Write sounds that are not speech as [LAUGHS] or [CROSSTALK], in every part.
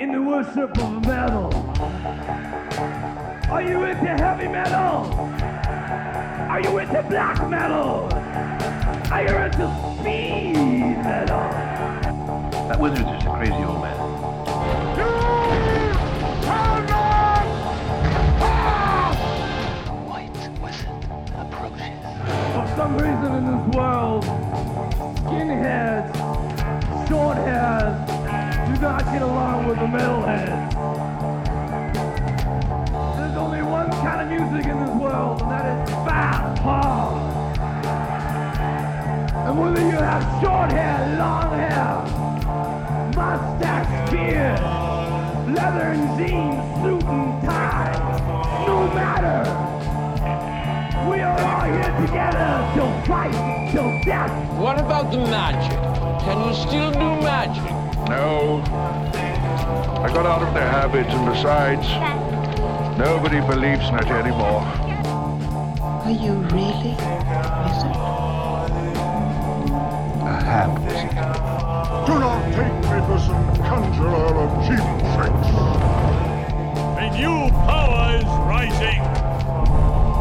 in the worship of metal. Are you into heavy metal? Are you into black metal? Are you into speed metal? That wizard is just a crazy old man. White wizard approaches. For some reason in this world, skinheads, short hairs do not get along with the metalheads. There's only one kind of music in this world, and that is fast hard. And whether you have short hair, long hair, mustache, beard, leather and jeans, suit and tie, no matter. We are all here together till fight, till death. What about the magic? Can you still do magic? No. I got out of the habit, and besides, nobody believes in it anymore. Are you really wizard? A ham wizard. Do not take me for some conjurer of cheap tricks. A new power is rising.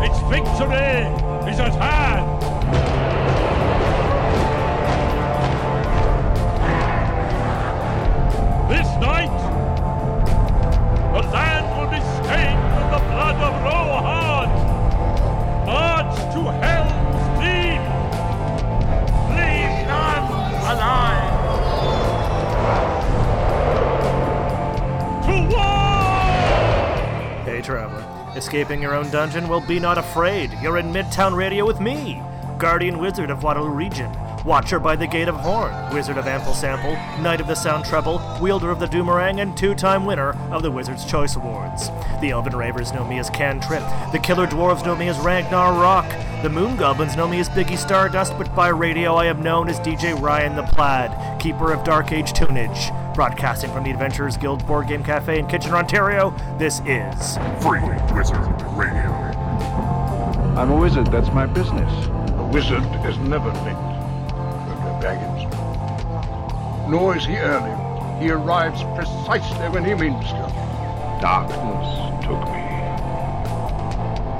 Its victory is at hand. Night, the land will be stained with the blood of Rohan. March to Helm's Deep. Leave none alive. To war! Hey, traveler. Escaping your own dungeon? Well, be not afraid. You're in Midtown Radio with me, Guardian Wizard of Waterloo Region, Watcher by the Gate of Horn, Wizard of Ample Sample, Knight of the Sound Treble, Wielder of the Doomerang, and two time winner of the Wizard's Choice Awards. The Elven Ravers know me as Cantrip, the Killer Dwarves know me as Ragnar Rock, the Moon Goblins know me as Biggie Stardust, but by radio I am known as DJ Ryan the Plaid, Keeper of Dark Age Tunage. Broadcasting from the Adventurers Guild Board Game Cafe in Kitchener, Ontario, this is Free Wizard Radio. I'm a wizard, that's my business. A wizard is never late, Baggins. Nor is he early. He arrives precisely when he means to. Darkness took me.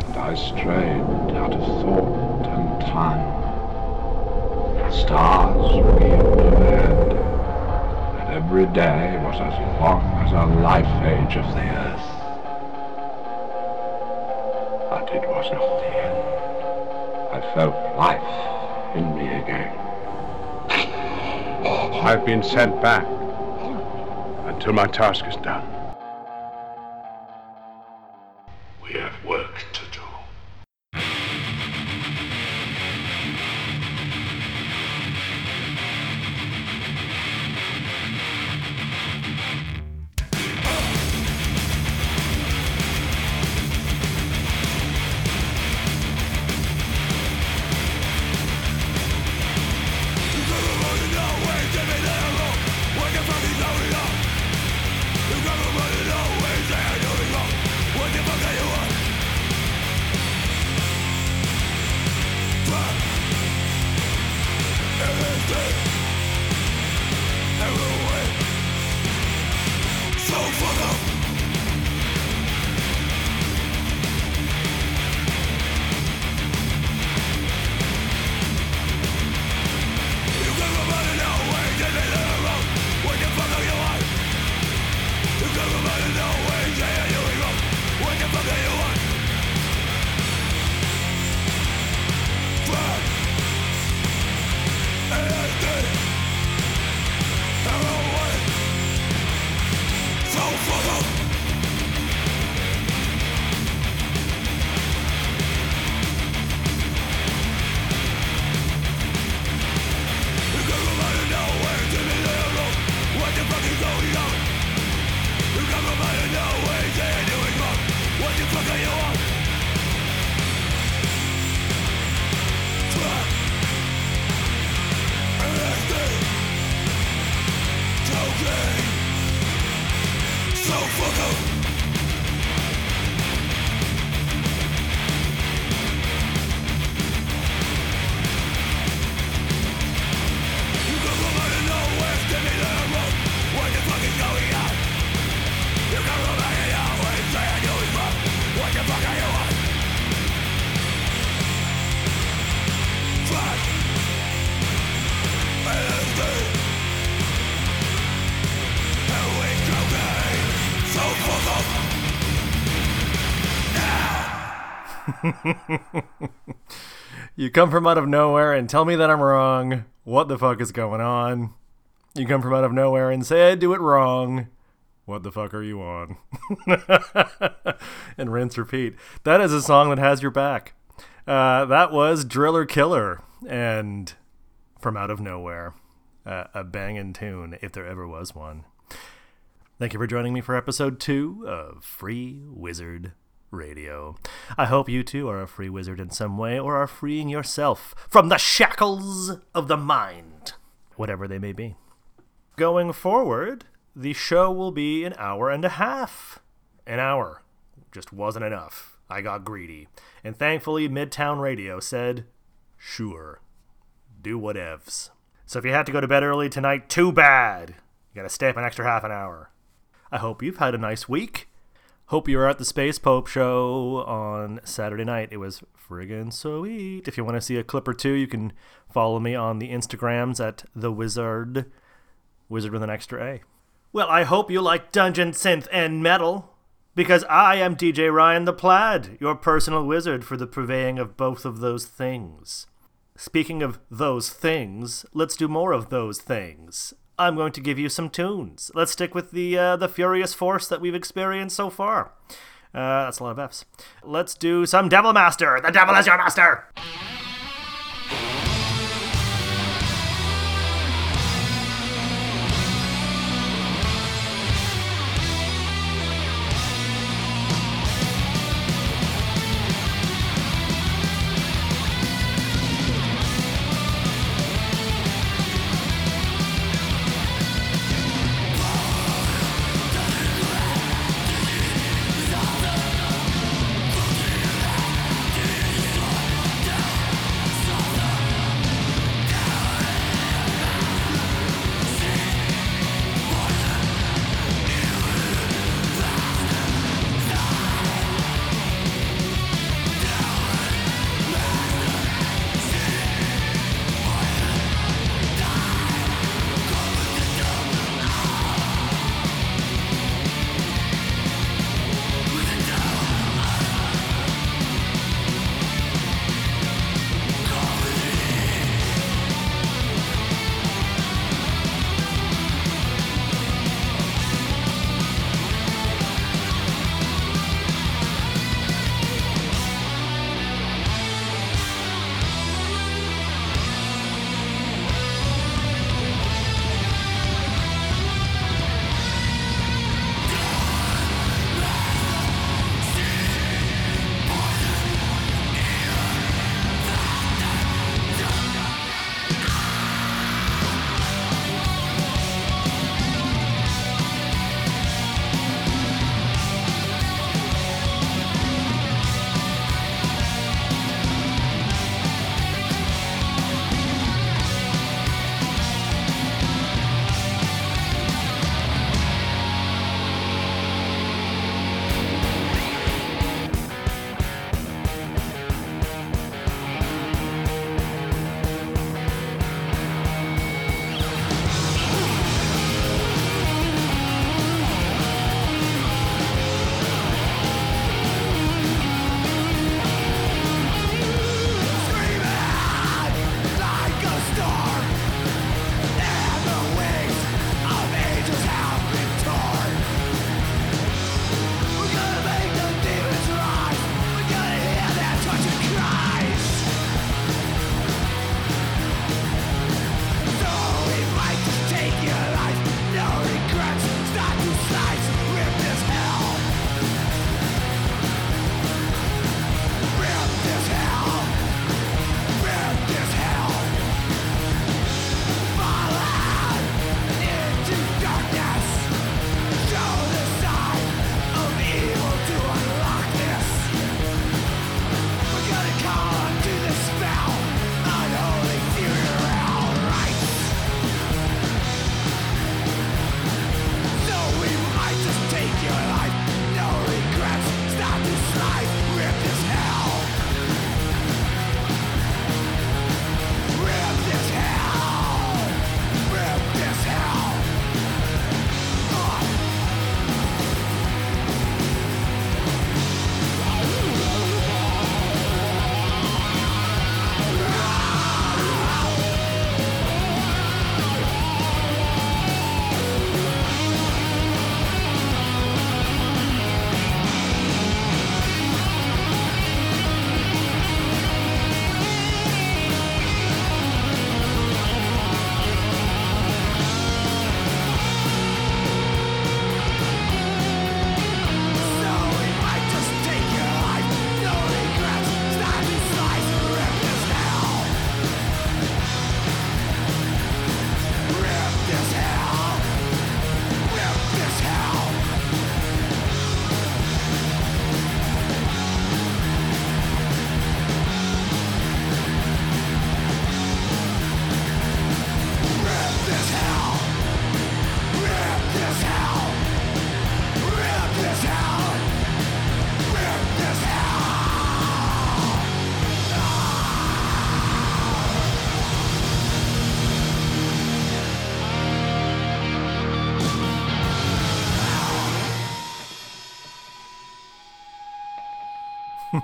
And I strayed out of thought and time. Stars overhead. And every day was as long as a life age of the earth. But it was not the end. I felt life in me again. I've been sent back until my task is done. so fuck up. [LAUGHS] You come from out of nowhere and tell me that I'm wrong. What the fuck is going on? You come from out of nowhere and say I do it wrong. What the fuck are you on? [LAUGHS] and rinse repeat. That is a song that has your back. Uh, that was Driller Killer and From Out of Nowhere. Uh, a banging tune, if there ever was one. Thank you for joining me for episode two of Free Wizard Radio. I hope you too are a free wizard in some way or are freeing yourself from the shackles of the mind, whatever they may be. Going forward, the show will be an hour and a half. An hour just wasn't enough. I got greedy. And thankfully, Midtown Radio said, sure, do whatevs. So if you had to go to bed early tonight, too bad. You gotta stay up an extra half an hour. I hope you've had a nice week. Hope you were at the Space Pope show on Saturday night. It was friggin' sweet. If you want to see a clip or two, you can follow me on the Instagrams at the Wizard, Wizard with an extra A. Well, I hope you like Dungeon Synth and Metal, because I am DJ Ryan the Plaid, your personal wizard for the purveying of both of those things. Speaking of those things, let's do more of those things. I'm going to give you some tunes. Let's stick with the uh, the furious force that we've experienced so far. Uh, that's a lot of F's. Let's do some Devil Master. The devil is your master.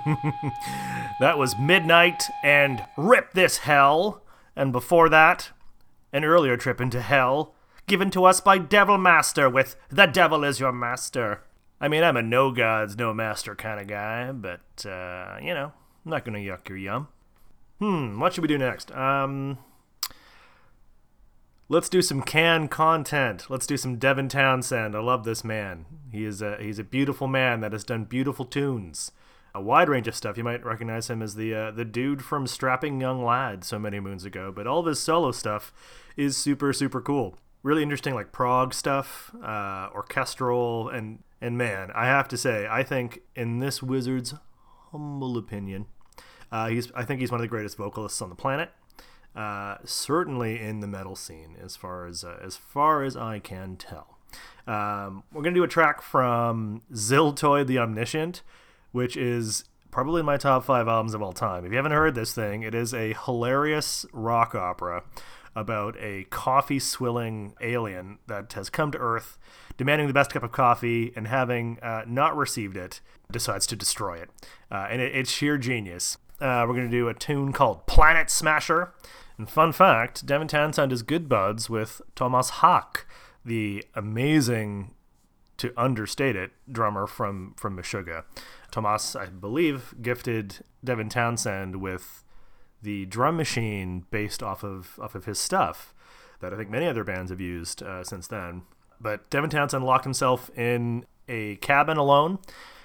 [LAUGHS] that was Midnight and Rip This Hell. And before that, an earlier trip into hell, given to us by Devil Master with The Devil is Your Master. I mean, I'm a no gods, no master kind of guy, but, uh, you know, I'm not gonna yuck your yum. Hmm, what should we do next? Um, let's do some can content. Let's do some Devin Townsend. I love this man. He is a he's a beautiful man that has done beautiful tunes, a wide range of stuff. You might recognize him as the uh, the dude from Strapping Young Lad so many moons ago. But all of his solo stuff is super super cool. Really interesting, like prog stuff, uh, orchestral, and and man, I have to say, I think in this wizard's humble opinion, uh, he's I think he's one of the greatest vocalists on the planet. Uh, certainly in the metal scene, as far as uh, as far as I can tell. Um, we're gonna do a track from Ziltoid the Omniscient, which is probably my top five albums of all time. If you haven't heard this thing, it is a hilarious rock opera about a coffee swilling alien that has come to Earth, demanding the best cup of coffee, and having uh, not received it, decides to destroy it. Uh, and it, it's sheer genius. Uh, we're going to do a tune called Planet Smasher. And fun fact Devin Townsend is good buds with Thomas Haake, the amazing, to understate it, drummer from, from Meshuggah. Thomas, I believe, gifted Devin Townsend with the drum machine based off of off of his stuff that I think many other bands have used uh, since then. But Devin Townsend locked himself in a cabin alone,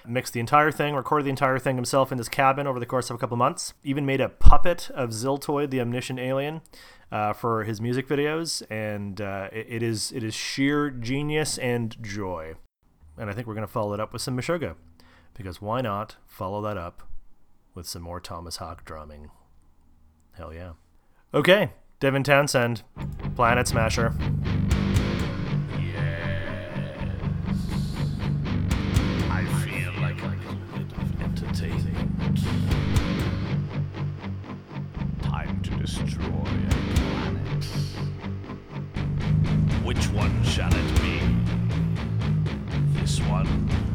mixed the entire thing, recorded the entire thing himself in his cabin over the course of a couple months. Even made a puppet of Ziltoid, the omniscient alien, uh, for his music videos, and uh, it, it is it is sheer genius and joy. And I think we're gonna follow it up with some Meshuggah, because why not follow that up with some more Thomas Haake drumming? Hell yeah. Okay, Devin Townsend, Planet Smasher. Yeah. I feel like a little bit of entertainment. Time to destroy a planet. Which one shall it be? This one?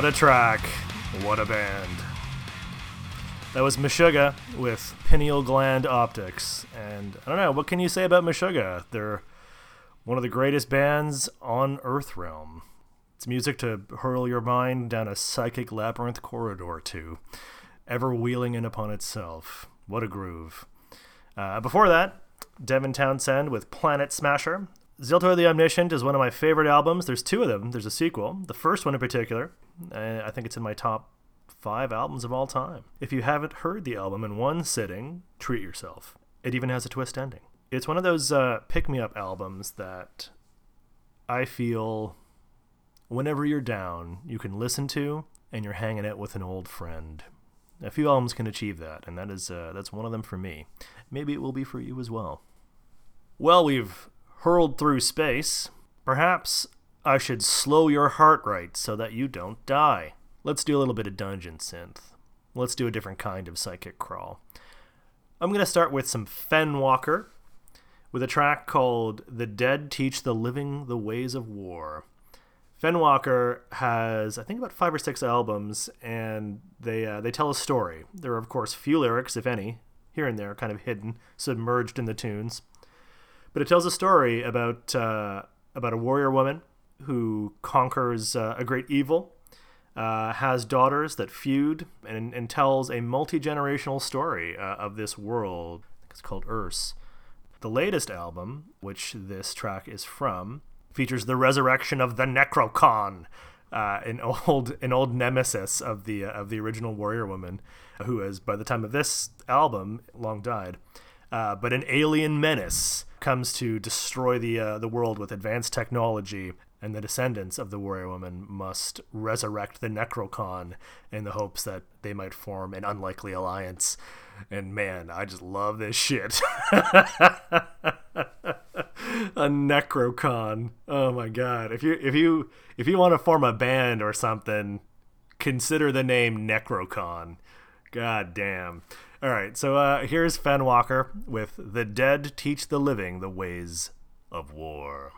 What a track. What a band. That was Meshuggah with Pineal Gland Optics. And I don't know, what can you say about Meshuggah? They're one of the greatest bands on Earthrealm. It's music to hurl your mind down a psychic labyrinth corridor to, ever wheeling in upon itself. What a groove. Uh, before that, Devin Townsend with Planet Smasher. Ziltoid the Omniscient is one of my favorite albums. There's two of them. There's a sequel. The first one in particular, uh, I think it's in my top five albums of all time. If you haven't heard the album in one sitting, treat yourself. It even has a twist ending. It's one of those uh, pick me up albums that I feel whenever you're down, you can listen to and you're hanging out with an old friend. A few albums can achieve that, and that is uh, that's one of them for me. Maybe it will be for you as well. Well, we've hurled through space. Perhaps I should slow your heart rate so that you don't die. Let's do a little bit of dungeon synth. Let's do a different kind of psychic crawl. I'm going to start with some Fenwalker with a track called The Dead Teach the Living the Ways of War. Fenwalker has, I think, about five or six albums, and they uh, they tell a story. There are, of course, few lyrics, if any, here and there, kind of hidden, submerged in the tunes. But it tells a story about uh, about a warrior woman who conquers uh, a great evil, uh, has daughters that feud, and, and tells a multi generational story uh, of this world. it's called Urs. The latest album, which this track is from, features the resurrection of the Necrocon, uh, an [LAUGHS] old an old nemesis of the uh, of the original Warrior Woman, who has by the time of this album long died. Uh, but an alien menace comes to destroy the uh, the world with advanced technology, and the descendants of the Warrior Woman must resurrect the Necrocon in the hopes that they might form an unlikely alliance. And man, I just love this shit. [LAUGHS] a necrocon. Oh my god. If you if you if you want to form a band or something, consider the name Necrocon. God damn. All right, so uh, here's Fenwalker with "The Dead Teach the Living the Ways of War."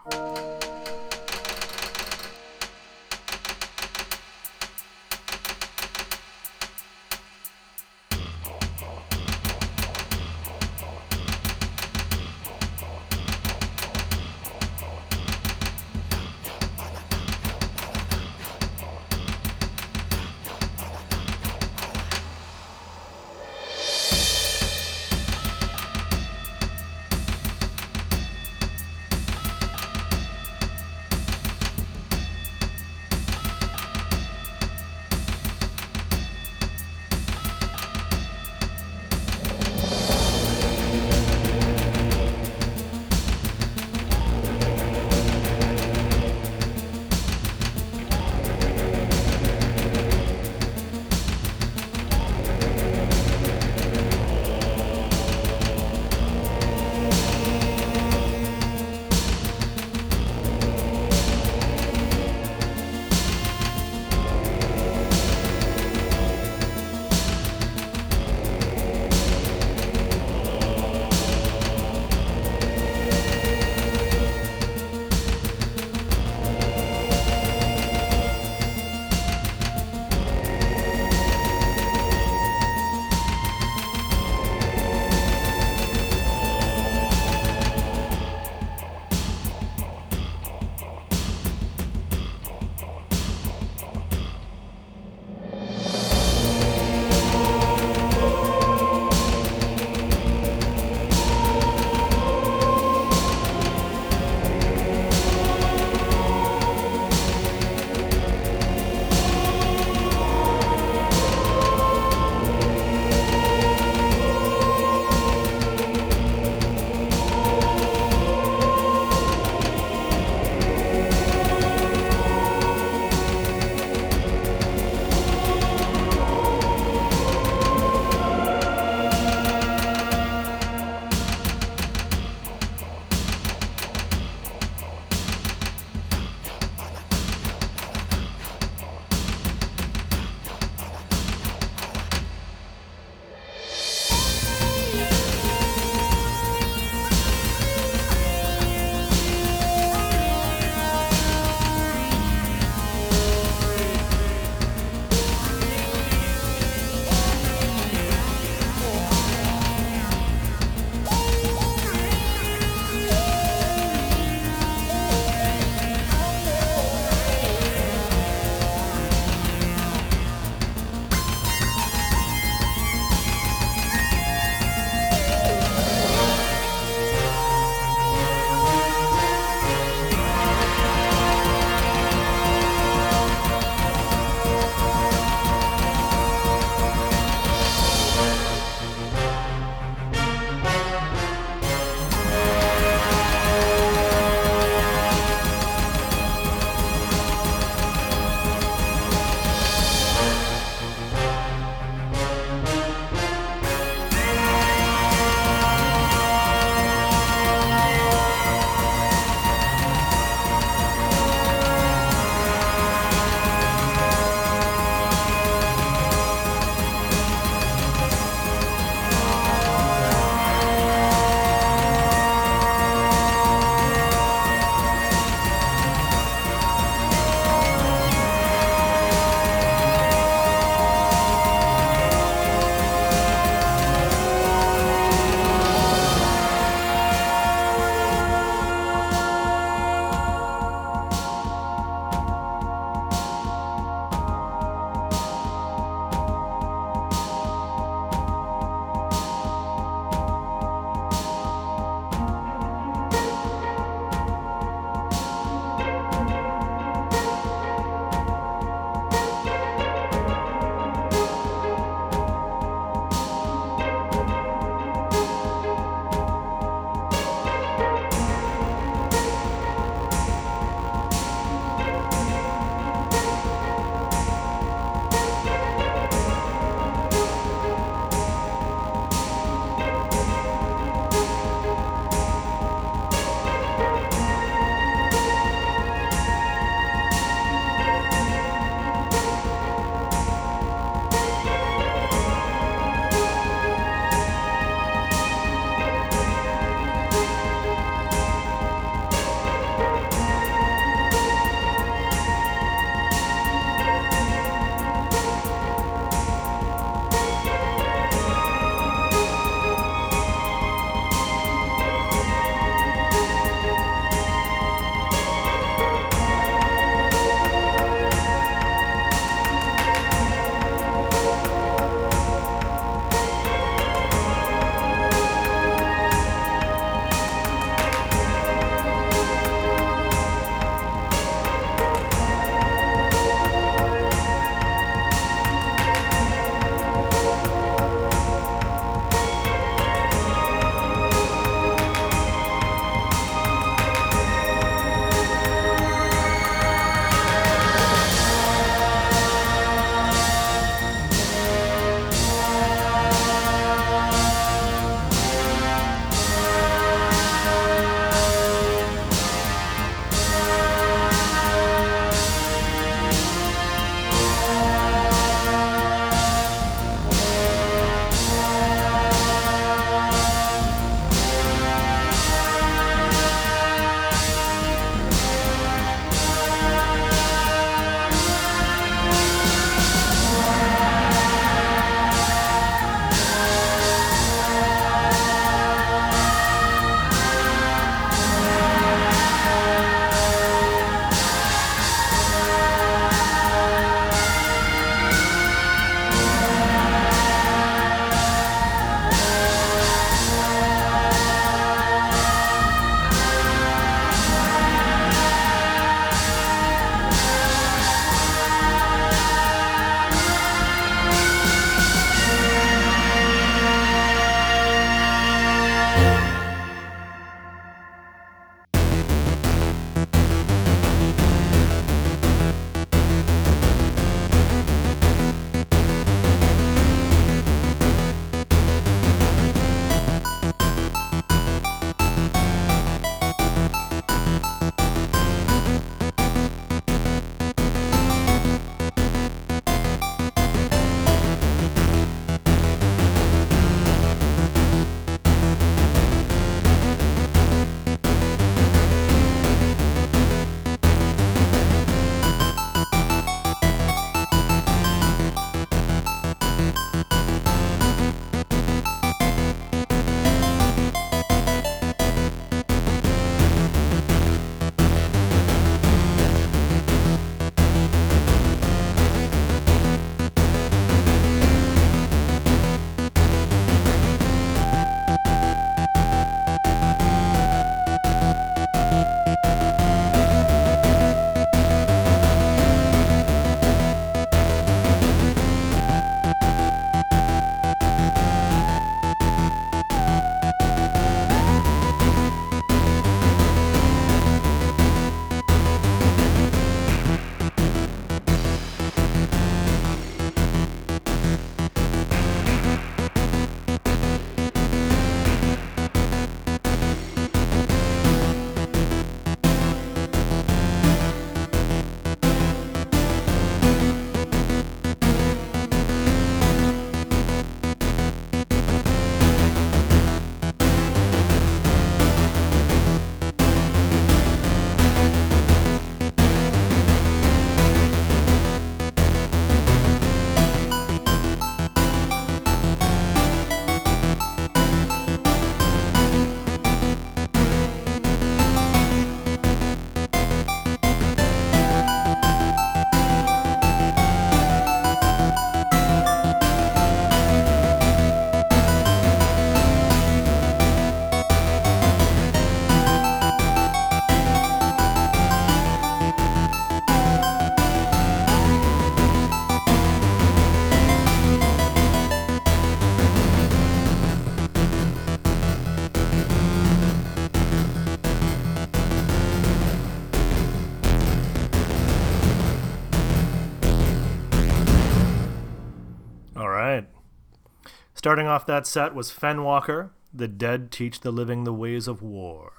Starting off that set was Fenwalker, The Dead Teach the Living the Ways of War.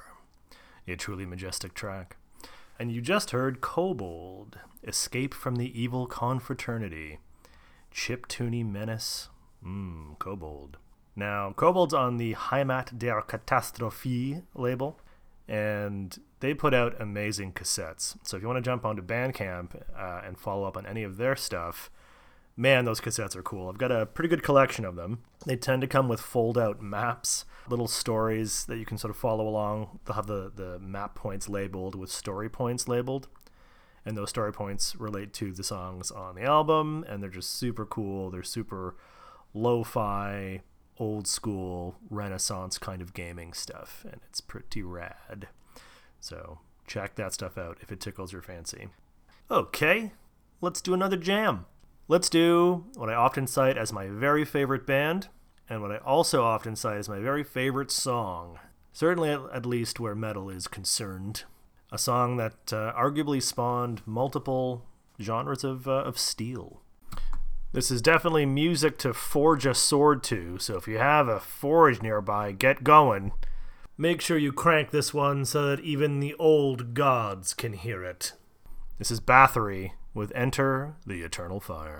A truly majestic track. And you just heard Kobold, Escape from the Evil Confraternity. Chip Tooney Menace. Mmm, Kobold. Now, Kobold's on the Heimat der Katastrophe label, and they put out amazing cassettes. So if you want to jump onto Bandcamp uh, and follow up on any of their stuff, man, those cassettes are cool. I've got a pretty good collection of them. They tend to come with fold out maps, little stories that you can sort of follow along. They'll have the, the map points labeled with story points labeled. And those story points relate to the songs on the album, and they're just super cool. They're super lo fi, old school, renaissance kind of gaming stuff, and it's pretty rad. So check that stuff out if it tickles your fancy. Okay, let's do another jam. Let's do what I often cite as my very favorite band, and what I also often cite as my very favorite song. Certainly, at, least where metal is concerned. A song that uh, arguably spawned multiple genres of, uh, of steel. This is definitely music to forge a sword to, so if you have a forge nearby, get going. Make sure you crank this one so that even the old gods can hear it. This is Bathory with Enter the Eternal Fire.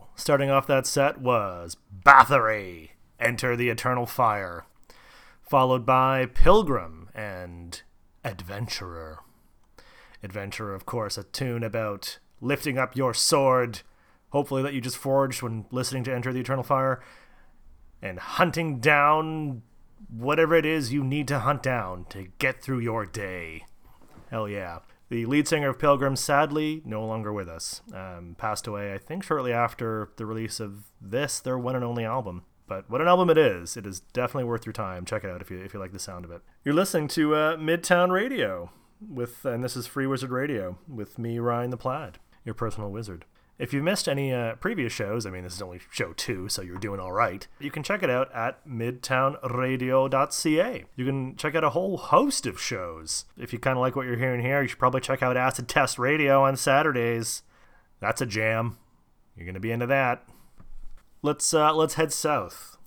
starting off that set was Bathory, Enter the Eternal Fire, followed by Pilgrim and Adventurer. Adventurer, of course, a tune about lifting up your sword, hopefully that you just forged when listening to Enter the Eternal Fire, and hunting down whatever it is you need to hunt down to get through your day. Hell yeah. The lead singer of Pilgrim, sadly, no longer with us. Um, passed away, I think, shortly after the release of this, their one and only album. But what an album it is! It is definitely worth your time. Check it out if you if you like the sound of it. You're listening to uh, Midtown Radio with, and this is Free Wizard Radio with me, Ryan the Plaid, your personal wizard. If you missed any uh, previous shows, I mean, this is only show two, so you're doing all right. You can check it out at midtownradio.ca. You can check out a whole host of shows. If you kind of like what you're hearing here, you should probably check out Acid Test Radio on Saturdays. That's a jam. You're gonna be into that. Let's uh, let's head south.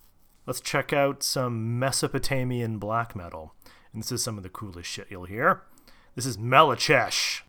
Let's check out some Mesopotamian black metal. And this is some of the coolest shit you'll hear. This is Melechesh.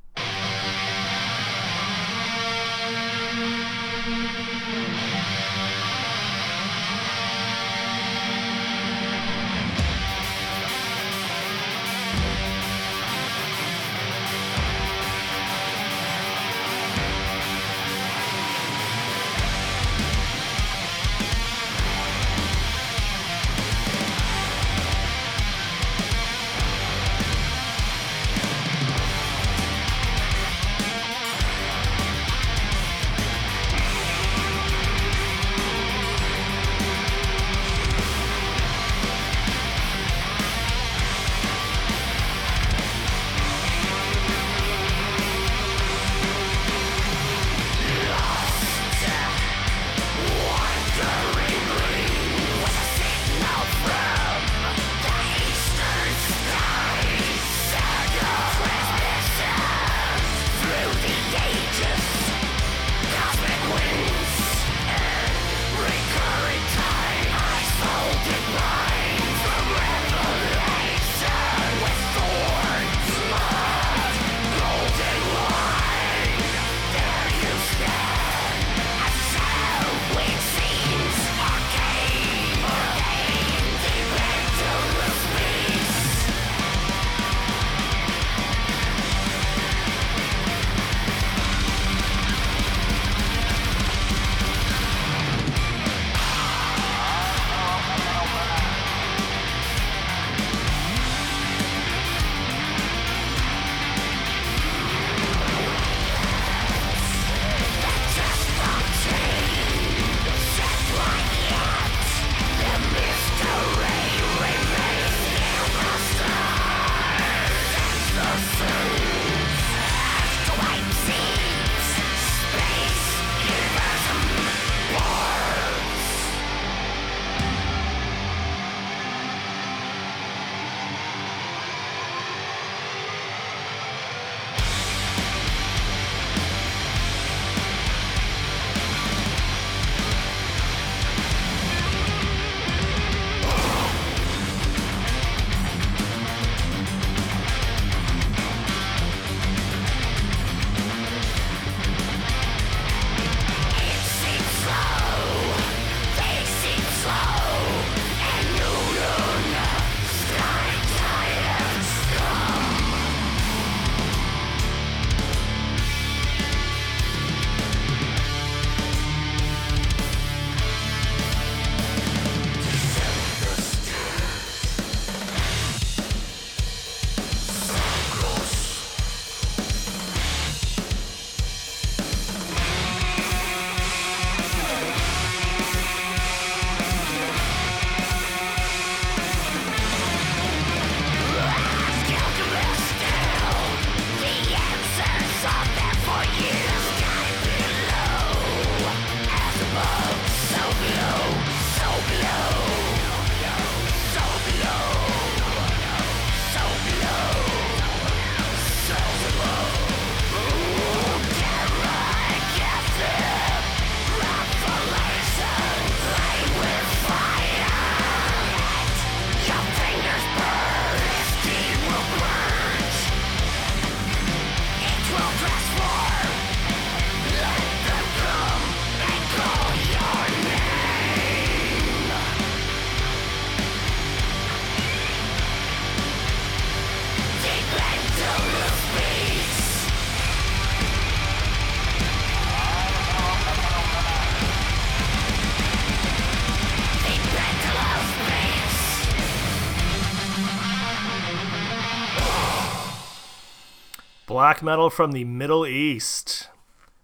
Black metal from the Middle East.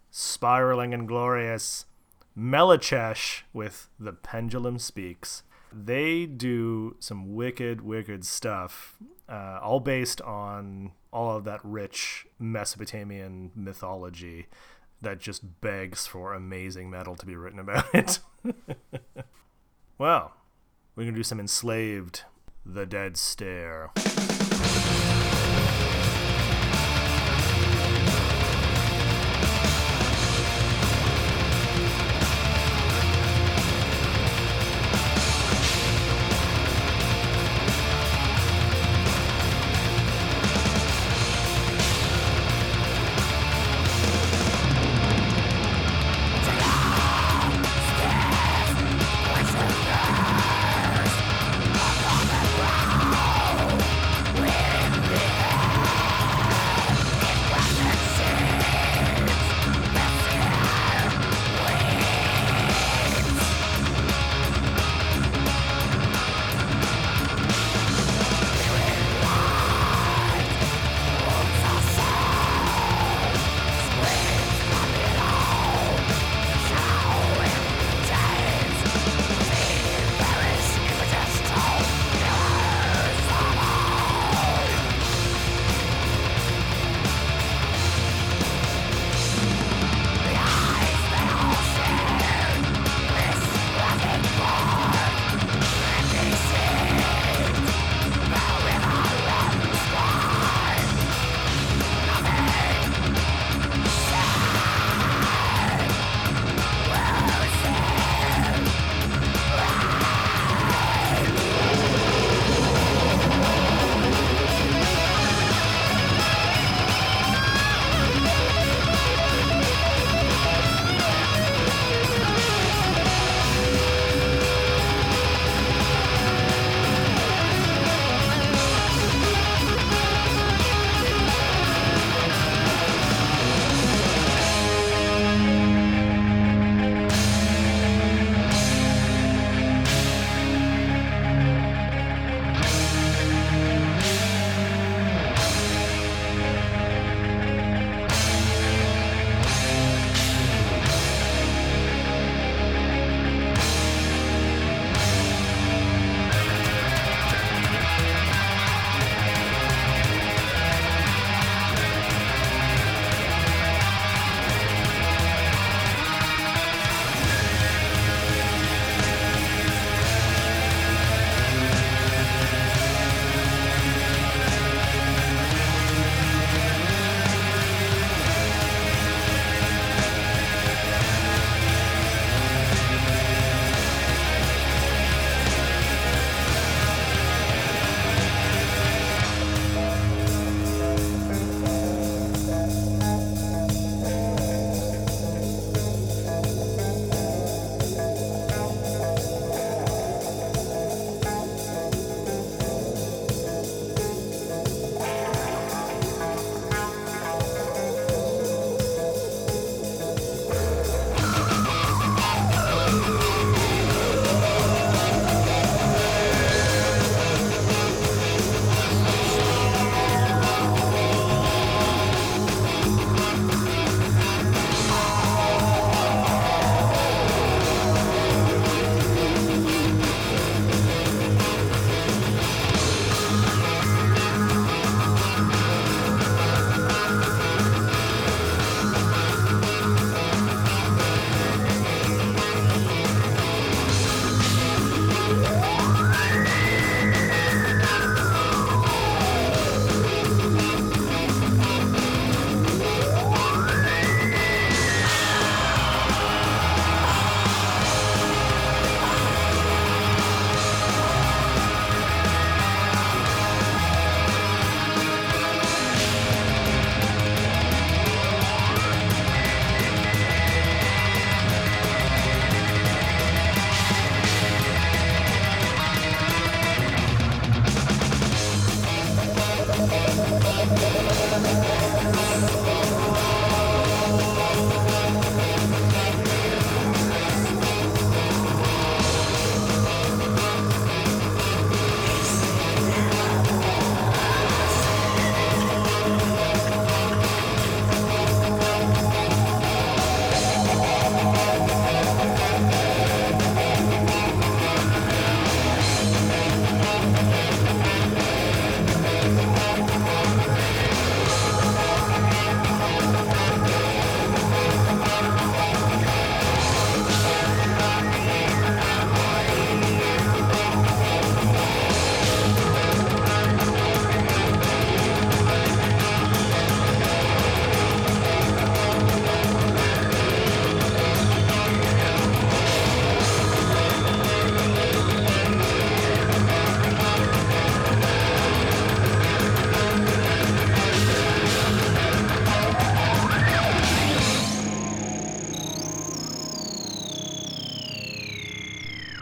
Spiraling and glorious. Melechesh with The Pendulum Speaks. They do some wicked, wicked stuff, uh, all based on all of that rich Mesopotamian mythology that just begs for amazing metal to be written about [LAUGHS] it. well, we're going to do some enslaved The Dead Stare.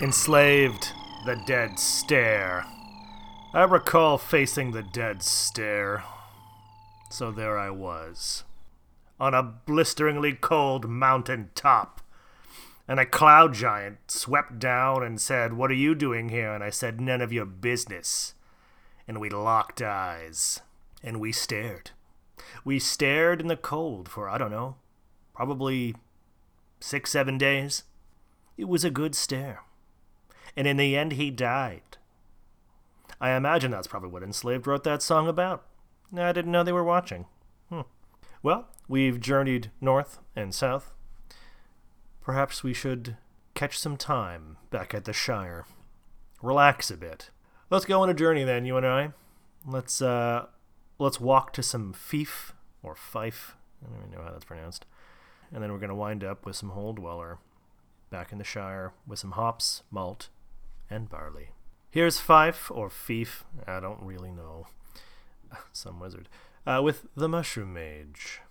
Enslaved the dead stare. I recall facing the dead stare. So there I was, on a blisteringly cold mountain top. And a cloud giant swept down and said, What are you doing here? And I said, None of your business. And we locked eyes. And we stared. We stared in the cold for, I don't know, probably six, seven days. It was a good stare. And in the end, he died. I imagine that's probably what Enslaved wrote that song about. I didn't know they were watching. Hmm. Well, we've journeyed north and south. Perhaps we should catch some time back at the Shire. Relax a bit. Let's go on a journey then, you and I. Let's uh let's walk to some Fief or Fife. I don't even know how that's pronounced. And then we're gonna wind up with some Hole Dweller back in the Shire with some hops, malt, and barley. Here's Fife or Fief, I don't really know. [LAUGHS] Some wizard. Uh, with the Mushroom Mage.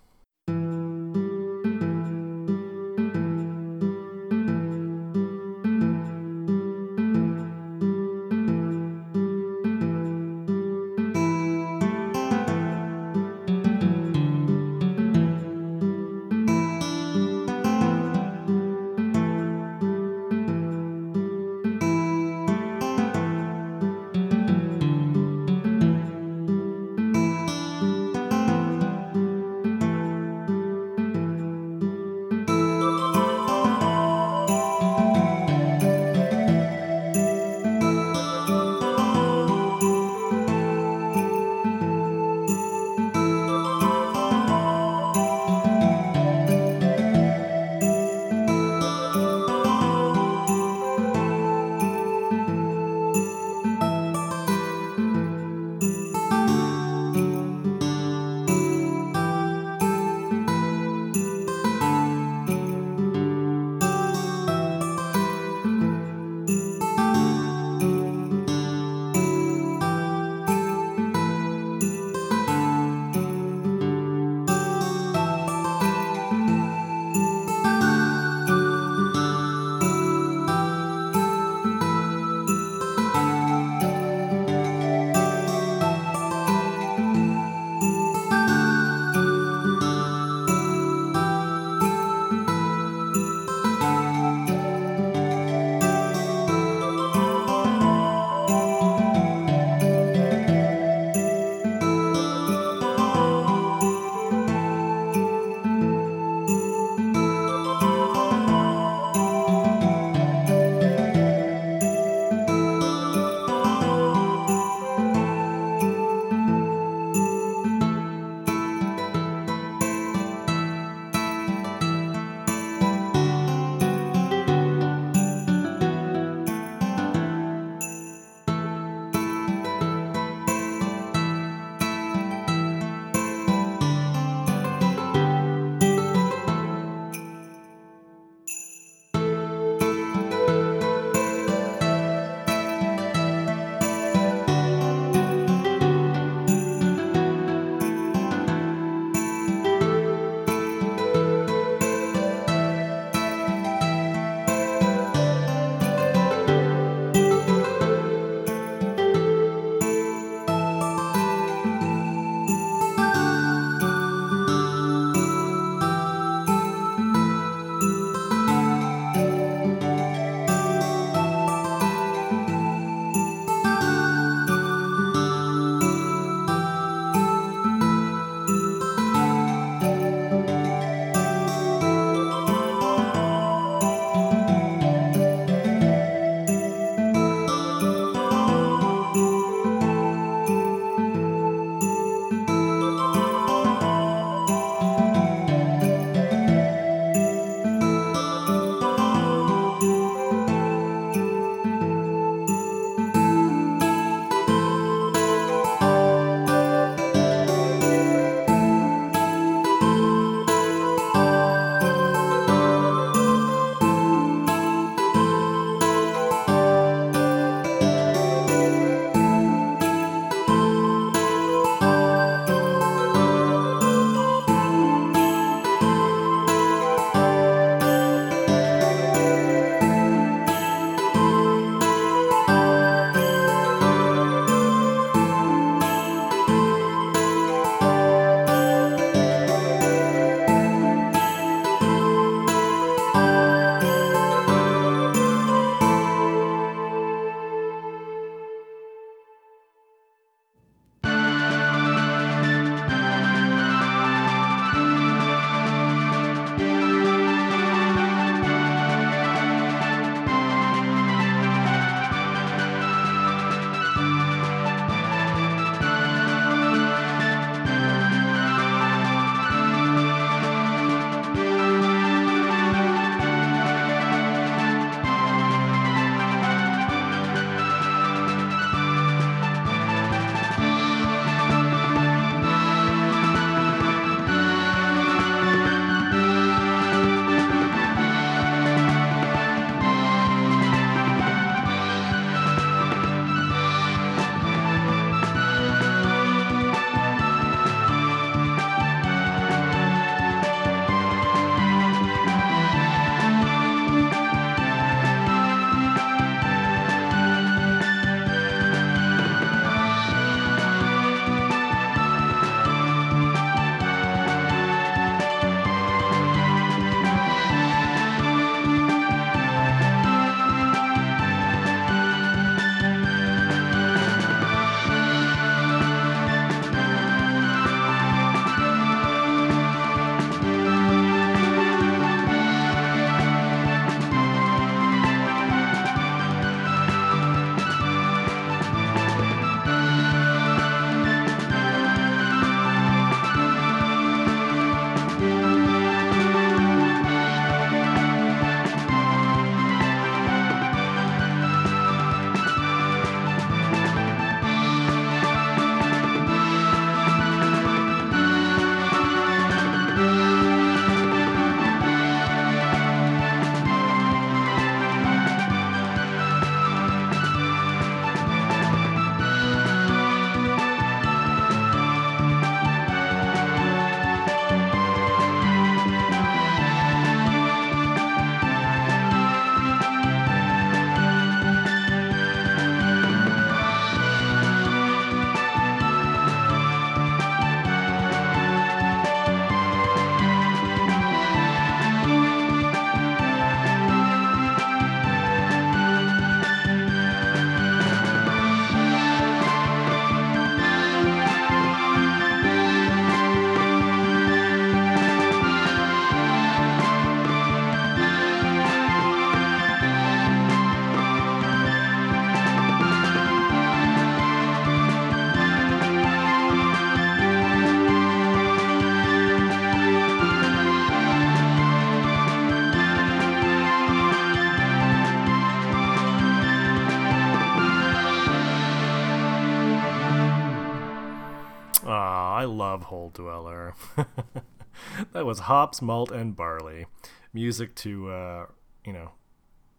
Love Hole Dweller. [LAUGHS] that was hops, malt, and barley. Music to, uh, you know,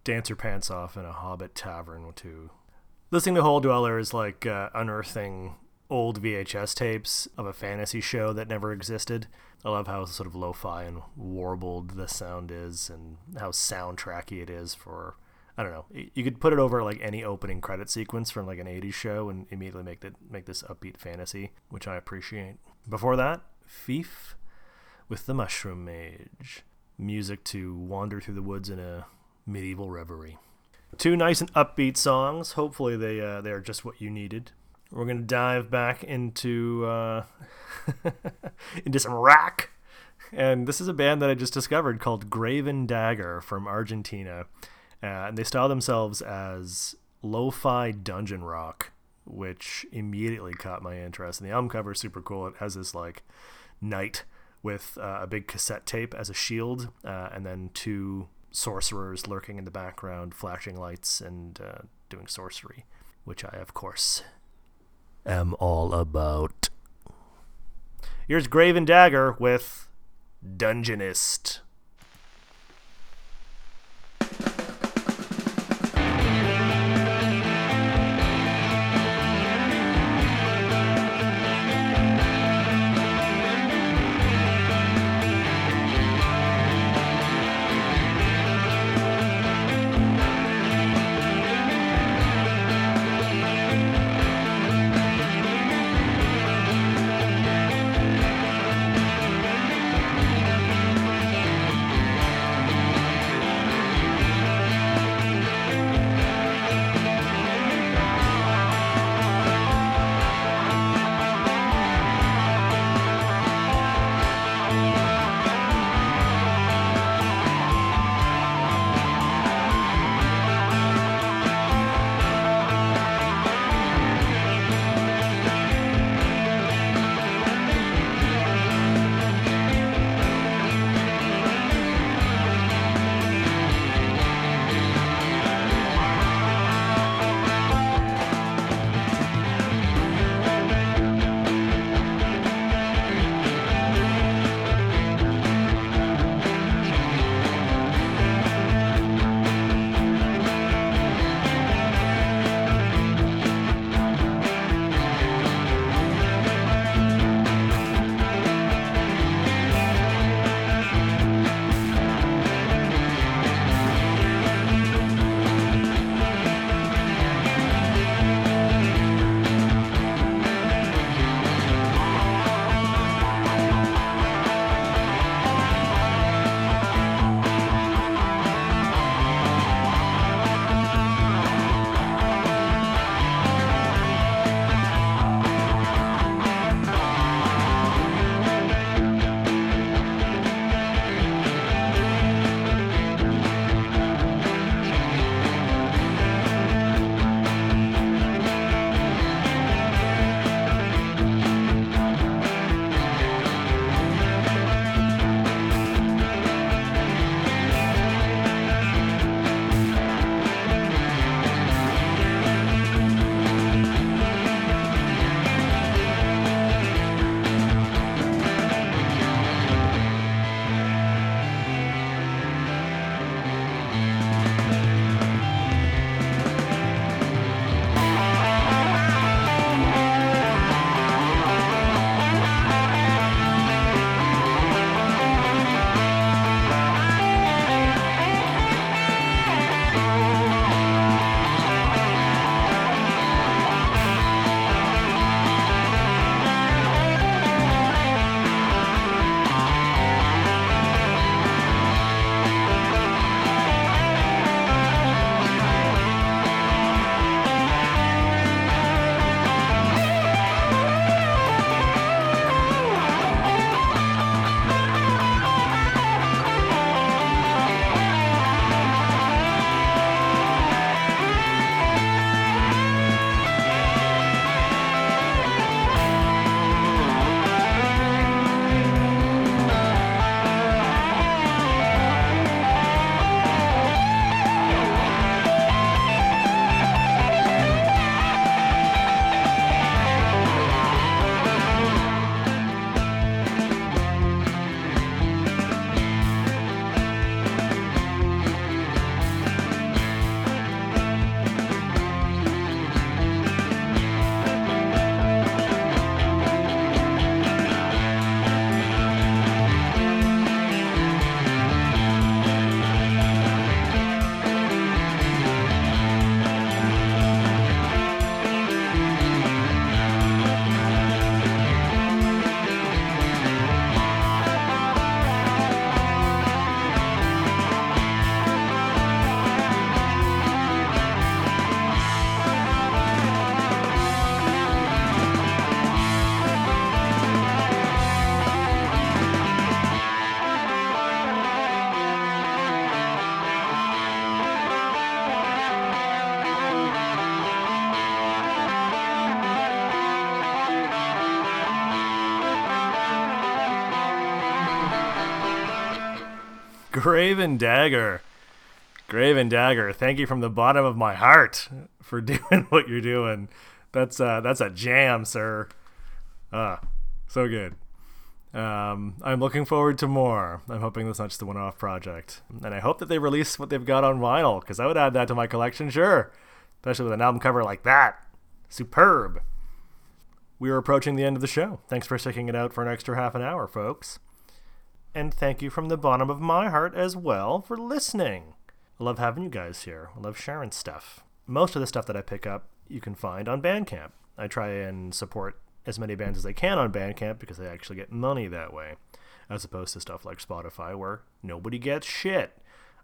dance your pants off in a Hobbit tavern to. Listening to Hole Dweller is like uh, unearthing old VHS tapes of a fantasy show that never existed. I love how sort of lo-fi and warbled the sound is, and how soundtracky it is for. I don't know. You could put it over like any opening credit sequence from like an '80s show, and immediately make that make this upbeat fantasy, which I appreciate. Before that, Fief with the Mushroom Mage, music to wander through the woods in a medieval reverie. Two nice and upbeat songs. Hopefully, they uh, they are just what you needed. We're gonna dive back into uh, [LAUGHS] into some rock, and this is a band that I just discovered called Graven Dagger from Argentina, uh, and they style themselves as lo-fi dungeon rock, which immediately caught my interest. And the album cover is super cool. It has this like knight with uh, a big cassette tape as a shield, uh, and then two sorcerers lurking in the background, flashing lights and uh, doing sorcery, which I, of course, am all about. Here's Graven Dagger with Dungeonist. Graven Dagger. Graven Dagger, thank you from the bottom of my heart for [LAUGHS] doing what you're doing. That's uh that's a jam, sir. Ah, so good. Um, I'm looking forward to more. I'm hoping this is not just a one-off project, and I hope that they release what they've got on vinyl because I would add that to my collection, sure. Especially with an album cover like that, superb. We are approaching the end of the show. Thanks for sticking it out for an extra half an hour, folks. And thank you from the bottom of my heart as well for listening. I love having you guys here. I love sharing stuff. Most of the stuff that I pick up, you can find on Bandcamp. I try and support as many bands as I can on Bandcamp because I actually get money that way, as opposed to stuff like Spotify where nobody gets shit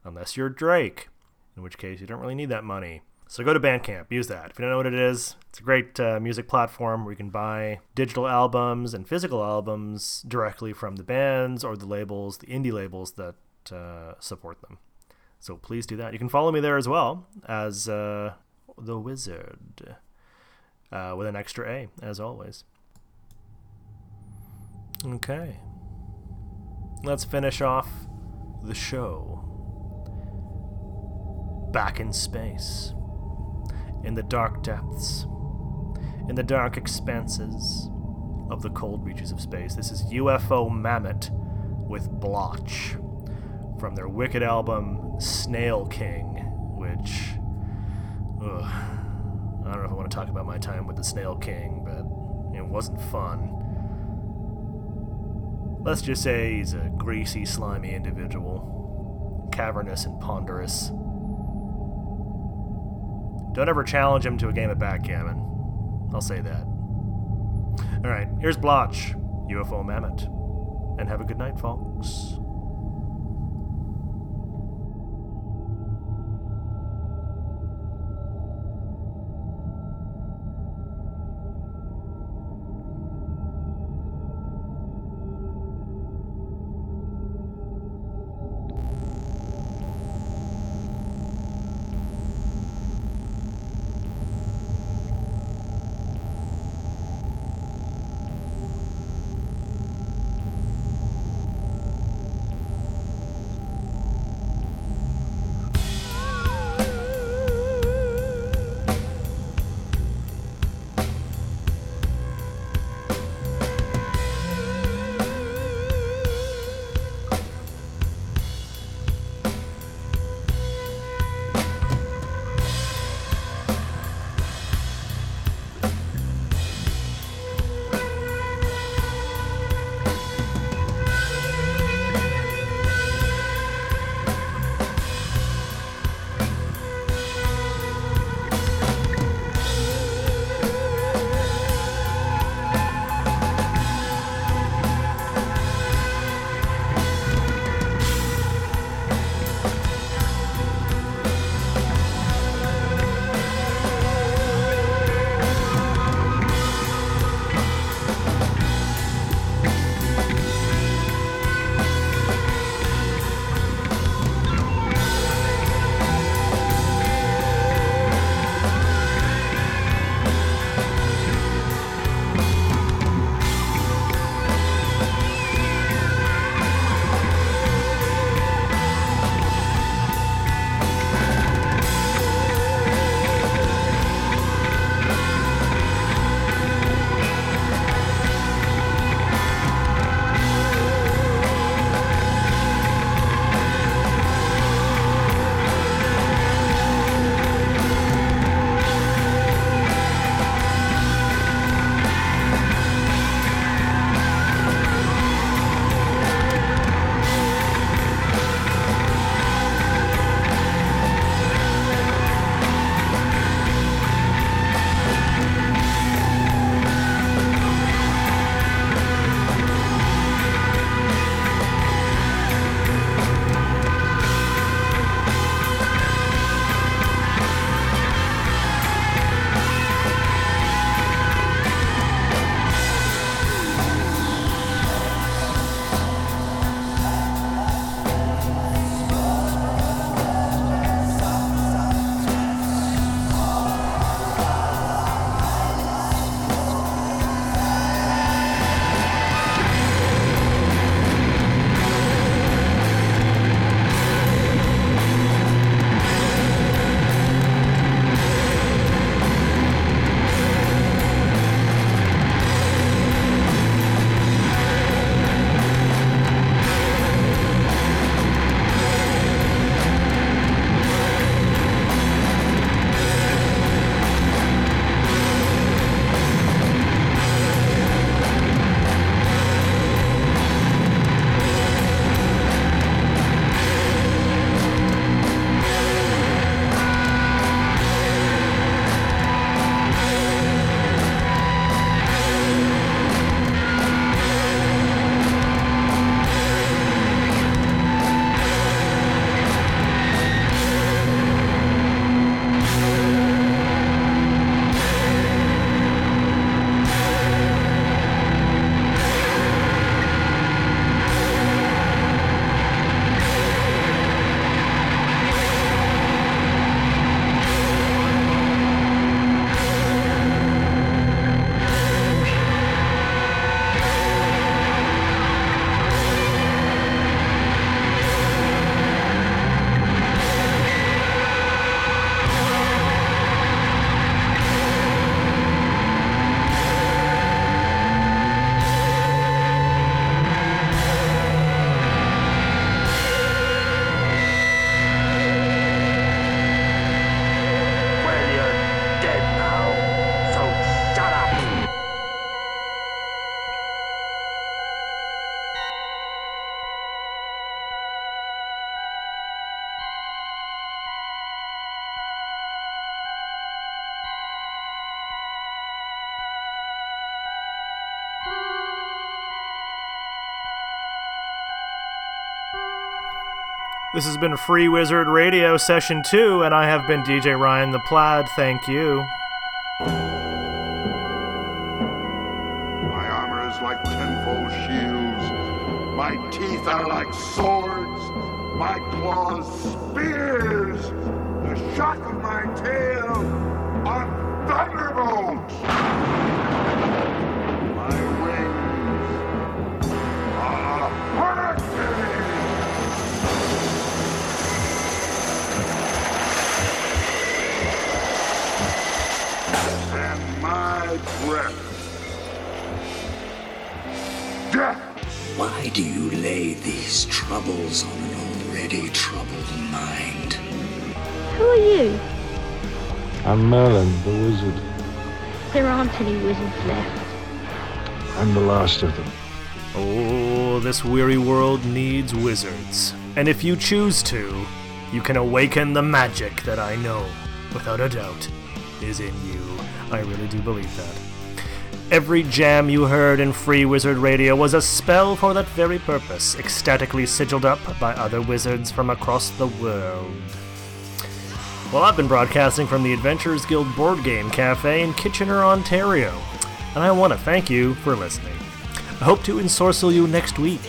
unless you're Drake, in which case you don't really need that money. So go to Bandcamp, use that. If you don't know what it is, it's a great uh, music platform where you can buy digital albums and physical albums directly from the bands or the labels, the indie labels that uh, support them. So please do that. You can follow me there as well as uh, the Wizard uh, with an extra A, as always. Okay. Let's finish off the show. Back in space. In the dark depths. In the dark expanses of the cold reaches of space. This is UFO Mammoth with Blotch from their wicked album Snail King, which. Ugh, I don't know if I want to talk about my time with the Snail King, but it wasn't fun. Let's just say he's a greasy, slimy individual, cavernous and ponderous. Don't ever challenge him to a game of backgammon. I'll say that. Alright, here's Blotch, UFO Mammoth. And have a good night, folks. This has been Free Wizard Radio Session 2, and I have been DJ Ryan the Plaid. Thank you. My armor is like tenfold shields. My teeth are like swords. My claws spears. The shock of my tail breath death. Why do you lay these troubles on an already troubled mind? Who are you? I'm Merlin, the wizard. There aren't any wizards left. I'm the last of them. Oh, this weary world needs wizards. And if you choose to, you can awaken the magic that I know, without a doubt, is in you. I really do believe that. Every jam you heard in Free Wizard Radio was a spell for that very purpose, ecstatically sigiled up by other wizards from across the world. Well, I've been broadcasting from the Adventurers Guild Board Game Cafe in Kitchener, Ontario, and I want to thank you for listening. I hope to ensorcel you next week.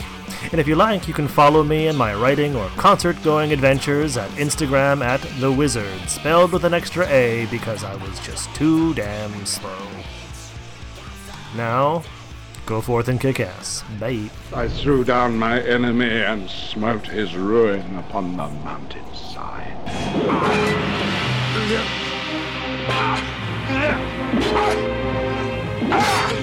And if you like, you can follow me in my writing or concert going adventures at Instagram at The Wizard, spelled with an extra A because I was just too damn slow. Now, go forth and kick ass. Bye. I threw down my enemy and smote his ruin upon the mountainside. Ah.